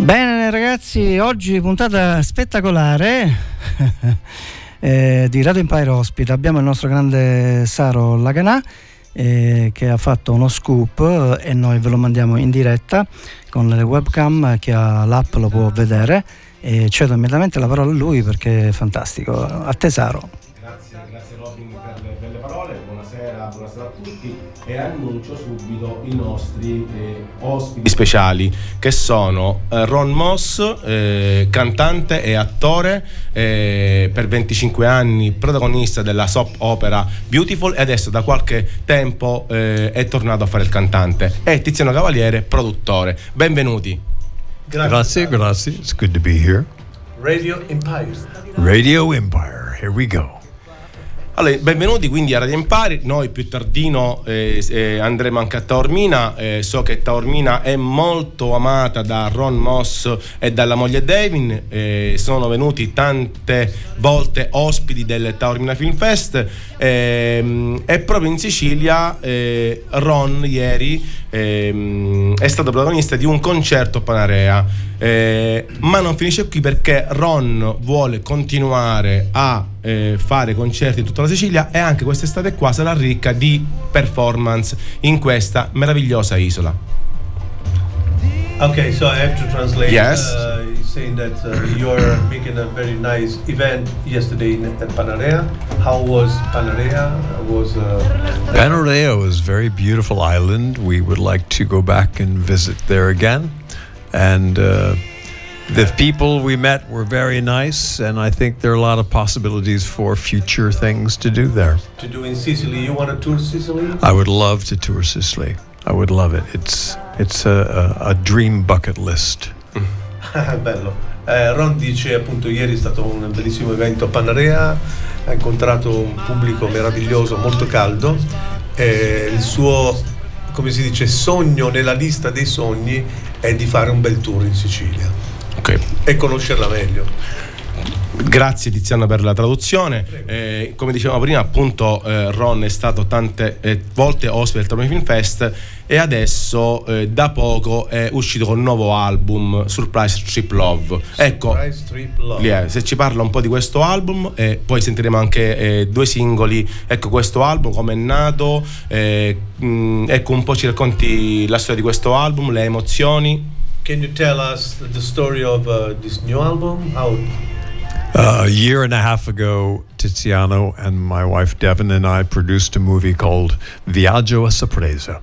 Bene ragazzi, oggi puntata spettacolare eh, di Radio Empire Hospital. Abbiamo il nostro grande Saro Laganà eh, che ha fatto uno scoop e noi ve lo mandiamo in diretta con le webcam, chi ha l'app lo può vedere e cedo immediatamente la parola a lui perché è fantastico. A te Saro. E annuncio subito i nostri eh, ospiti speciali che sono eh, Ron Moss, eh, cantante e attore eh, per 25 anni, protagonista della soap opera Beautiful e adesso da qualche tempo eh, è tornato a fare il cantante e Tiziano Cavaliere, produttore. Benvenuti. Grazie, grazie. It's good to be here. Radio Empire. Radio Empire. Here we go. Allora, benvenuti quindi a Radio Empire. Noi più tardino eh, eh, andremo anche a Taormina. Eh, so che Taormina è molto amata da Ron Moss e dalla moglie Devin. Eh, sono venuti tante volte ospiti del Taormina Film Fest. Ehm, e proprio in Sicilia eh, Ron ieri ehm, è stato protagonista di un concerto a Panarea. Eh, ma non finisce qui perché Ron vuole continuare a eh, fare concerti in tutta la Sicilia e anche quest'estate qua sarà ricca di performance in questa meravigliosa isola. Okay, so I have to translate. Yes. Uh, saying that uh, you're making a very nice event yesterday in, at Panarea. How was Panarea? Was uh, Panarea was a very beautiful island. We would like to go back and visit there again. And uh, the people we met were very nice, and I think there are a lot of possibilities for future things to do there. to do in Sicily? You want to tour Sicily? I would love to tour Sicily. I would love it. It's it's a, a, a dream bucket list. Bello. Eh, Ron dice appunto ieri è stato un bellissimo evento a Panarea, ha incontrato un pubblico meraviglioso, molto caldo. e il suo, come si dice, sogno nella lista dei sogni è di fare un bel tour in Sicilia Ok. e conoscerla meglio. Grazie Tiziano per la traduzione. Eh, come dicevamo prima, appunto, eh, Ron è stato tante eh, volte ospite del Torneo Film Fest e adesso eh, da poco è uscito con un nuovo album, Surprise Trip Love. Ecco, Surprise Trip Love. Lia, se ci parla un po' di questo album e poi sentiremo anche eh, due singoli. Ecco, questo album come è nato, eh, mh, ecco un po' ci racconti la storia di questo album, le emozioni. Can you tell us the story of uh, this new album? How Uh, a year and a half ago, Tiziano and my wife Devin and I produced a movie called Viaggio a Sorpresa.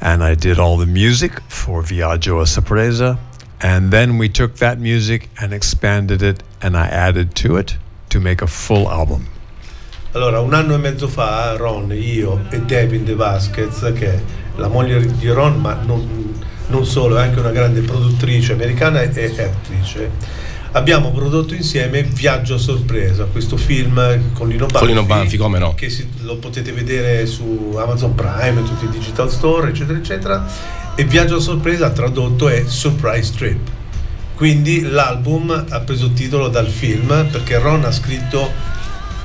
And I did all the music for Viaggio a Sorpresa. And then we took that music and expanded it and I added to it to make a full album. Allora, un anno e mezzo fa Ron, io e Devin De Vasquez, che è la moglie di Ron, ma non, non solo, è anche una grande produttrice americana e e attrice, abbiamo prodotto insieme Viaggio a sorpresa, questo film con Lino Banfi, Con Lino Banfi, come no. che si- lo potete vedere su Amazon Prime, tutti i digital store, eccetera, eccetera. E Viaggio a sorpresa tradotto è Surprise Trip. Quindi l'album ha preso titolo dal film perché Ron ha scritto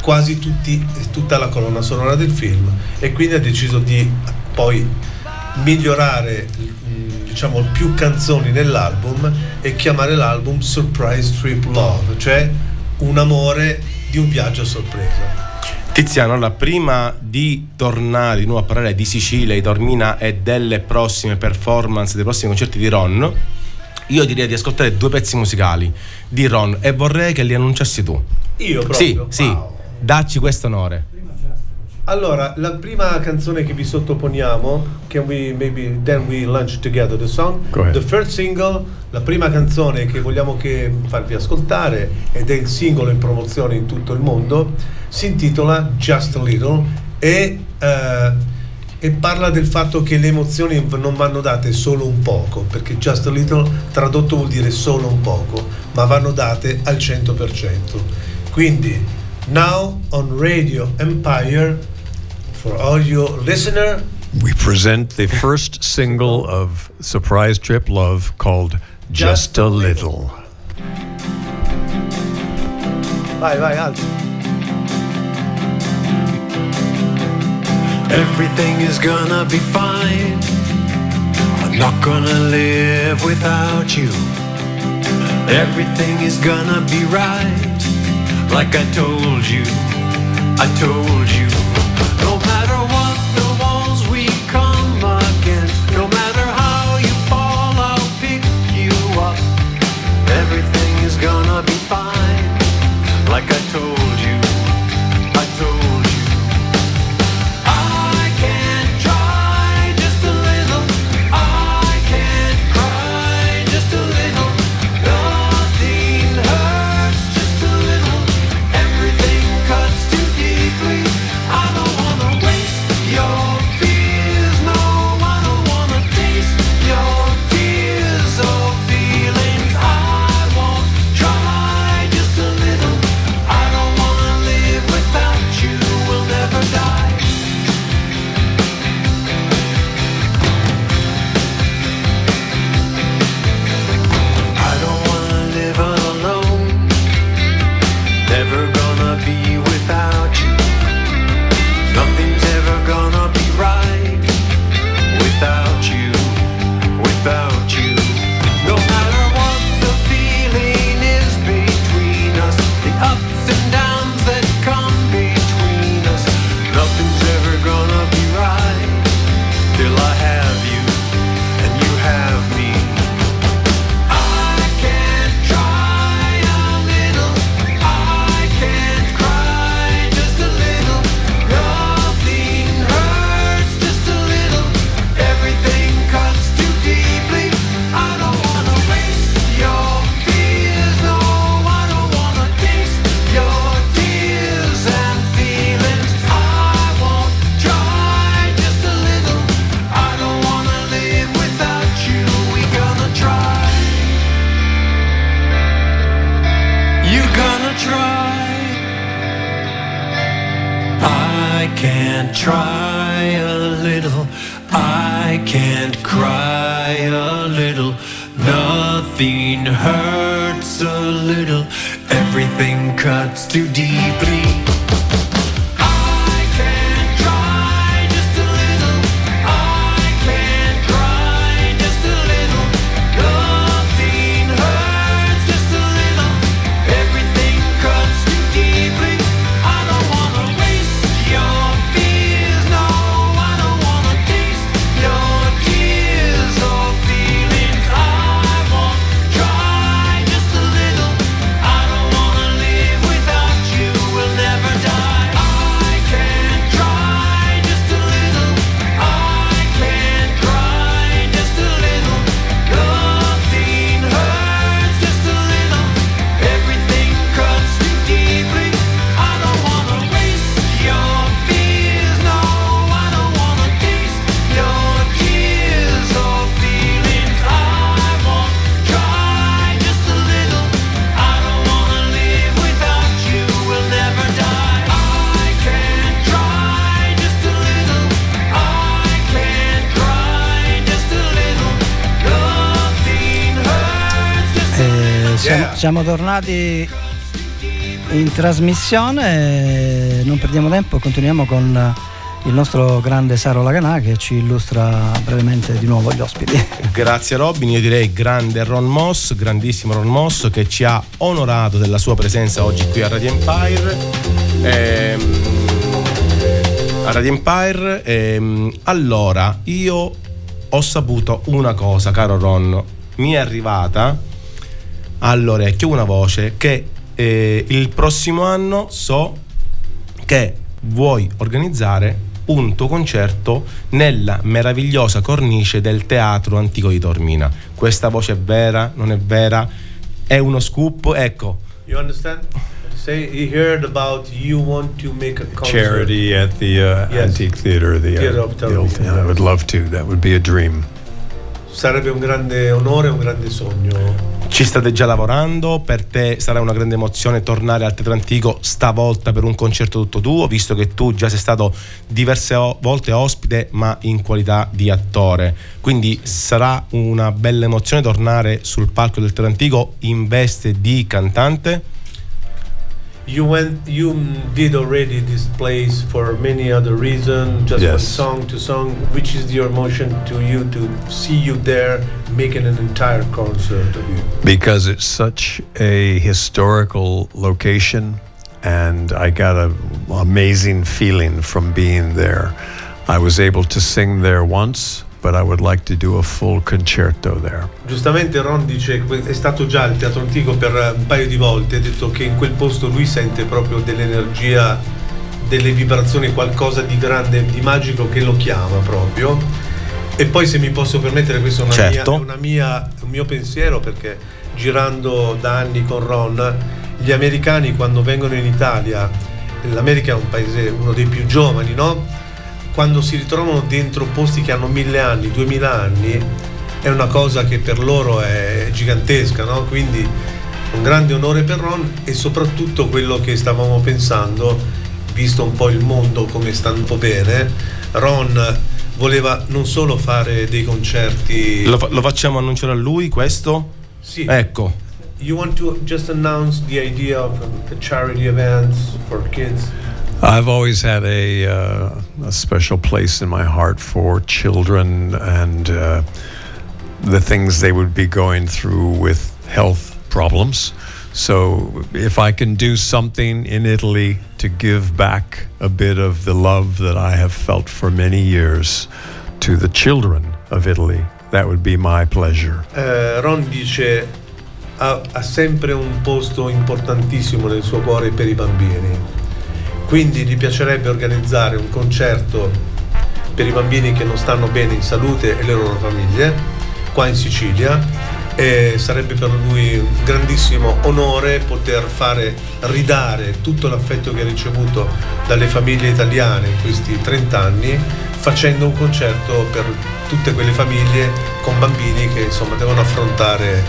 quasi tutti- tutta la colonna sonora del film e quindi ha deciso di poi migliorare diciamo più canzoni nell'album e chiamare l'album Surprise Trip Love, cioè un amore di un viaggio a sorpresa. Tiziano, allora, prima di tornare di nuovo a parlare di Sicilia, di Tormina e delle prossime performance, dei prossimi concerti di Ron, io direi di ascoltare due pezzi musicali di Ron e vorrei che li annunciassi tu. Io proprio. Sì, sì, wow. dacci questo onore. Allora, la prima canzone che vi sottoponiamo, can we maybe then we launch together the song? The first single, la prima canzone che vogliamo che farvi ascoltare ed è il singolo in promozione in tutto il mondo, si intitola Just a Little e, eh, e parla del fatto che le emozioni non vanno date solo un poco, perché Just a Little tradotto vuol dire solo un poco, ma vanno date al 100%. Quindi, now on Radio Empire for all you listener. We present the first single of Surprise Trip Love called Just a Little. Vai, vai, alto. Everything is gonna be fine. I'm not gonna live without you. Everything is gonna be right. Like I told you, I told you. Everything cuts too deeply. Siamo, tornati in trasmissione, non perdiamo tempo, continuiamo con il nostro grande Saro Laganà che ci illustra brevemente di nuovo gli ospiti. Grazie Robin, io direi grande Ron Moss, grandissimo Ron Moss che ci ha onorato della sua presenza oggi qui a Radio Empire. Ehm, a Radio Empire. ehm, allora, io ho saputo una cosa, caro Ron, mi è arrivata all'orecchio una voce che eh, il prossimo anno so che vuoi organizzare un tuo concerto nella meravigliosa cornice del Teatro Antico di Tormina. Questa voce è vera? Non è vera? È uno scoop? Ecco, You understand? Say he heard about you want to make a concert. Charity at the uh, Yes. Antique Theater. The, uh, Theater of the old- yeah, I would love to. That would be a dream. Sarebbe un grande onore, un grande sogno. Ci state già lavorando, per te sarà una grande emozione tornare al Teatro Antico stavolta per un concerto tutto tuo, visto che tu già sei stato diverse volte ospite ma in qualità di attore. Quindi sarà una bella emozione tornare sul palco del Teatro Antico in veste di cantante? You went you did already this place for many other reasons just Yes. from song to song which is your emotion to you to see you there making an entire concert of you because it's such a historical location and I got an amazing feeling from being there. I was able to sing there once, but I would like to do a full concerto there. giustamente Ron dice è stato già al teatro antico per un paio di volte ha detto che in quel posto lui sente proprio dell'energia delle vibrazioni qualcosa di grande di magico che lo chiama proprio e poi se mi posso permettere questo è una Certo. mia, una mia- un mio pensiero perché girando da anni con Ron gli americani quando vengono in Italia l'America è un paese uno dei più giovani no? Quando si ritrovano dentro posti che hanno mille anni, duemila anni, è una cosa che per loro è gigantesca, no? Quindi un grande onore per Ron e soprattutto quello che stavamo pensando, visto un po' il mondo come sta un po' bene, Ron voleva non solo fare dei concerti. Lo, lo facciamo annunciare a lui questo? Sì. Ecco. You want to just announce the idea of a charity events for kids? I've always had a, uh, a special place in my heart for children and uh, the things they would be going through with health problems. So, if I can do something in Italy to give back a bit of the love that I have felt for many years to the children of Italy, that would be my pleasure. Eh, Ron dice ha, ha sempre un posto importantissimo nel suo cuore per i bambini. Quindi gli piacerebbe organizzare un concerto per i bambini che non stanno bene in salute e le loro famiglie qua in Sicilia e sarebbe per lui un grandissimo onore poter fare ridare tutto l'affetto che ha ricevuto dalle famiglie italiane in questi 30 anni facendo un concerto per tutte quelle famiglie con bambini che insomma devono affrontare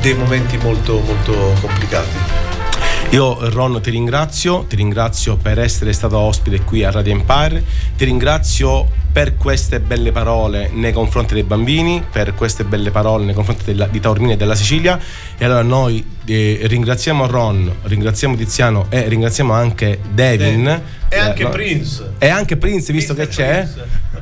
dei momenti molto molto complicati. Io Ron ti ringrazio, ti ringrazio per essere stato ospite qui a Radio Empire, ti ringrazio per queste belle parole nei confronti dei bambini, per queste belle parole nei confronti della- di Taormina e della Sicilia e allora noi eh, ringraziamo Ron, ringraziamo Tiziano e ringraziamo anche Devin. E Eh, anche no? Prince. E anche Prince, visto Mr. che c'è.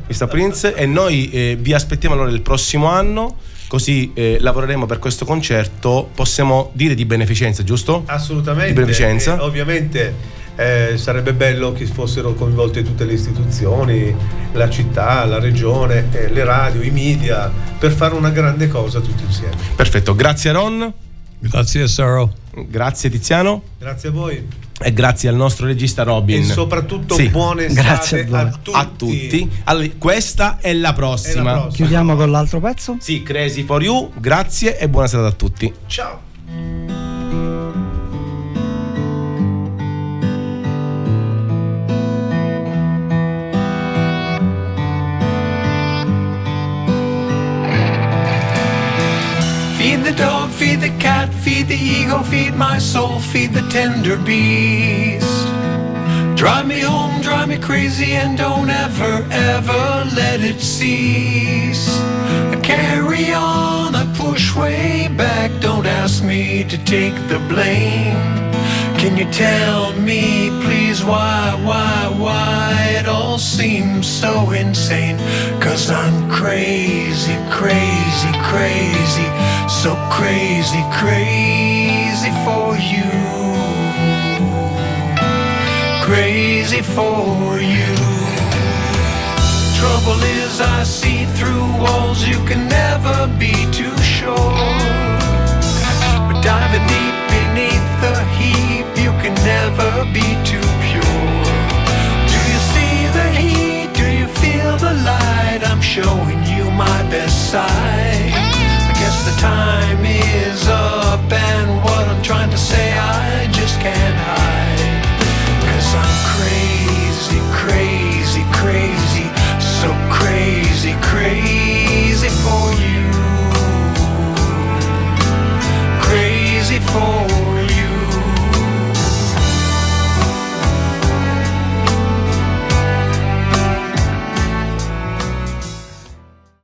Prince. Mr. Prince. E noi eh, vi aspettiamo allora il prossimo anno, così eh, lavoreremo per questo concerto, possiamo dire di beneficenza, giusto? Assolutamente. Di beneficenza. E ovviamente eh, sarebbe bello che fossero coinvolte tutte le istituzioni, la città, la regione, eh, le radio, i media, per fare una grande cosa tutti insieme. Perfetto, grazie Ron, Grazie, Saro. grazie Tiziano Grazie a voi e grazie al nostro regista Robin. e soprattutto Sì. buone Grazie a a, tutti. a tutti. Allora, questa è la prossima. È la prossima. Chiudiamo con l'altro pezzo. Sì, Crazy for You, grazie e buona serata a tutti. Ciao. The dog, feed the cat, feed the ego, feed my soul, feed the tender beast. Drive me home, drive me crazy, and don't ever, ever let it cease. I carry on, I push way back, don't ask me to take the blame. Can you tell me, please, why, why, why it all seems so insane? Cause I'm crazy, crazy, crazy, so crazy, crazy for you. Crazy for you. Trouble is, I see through walls, you can never be too sure. But diving deep beneath the you can never be too pure. Do you see the heat? Do you feel the light? I'm showing you my best side. I guess the time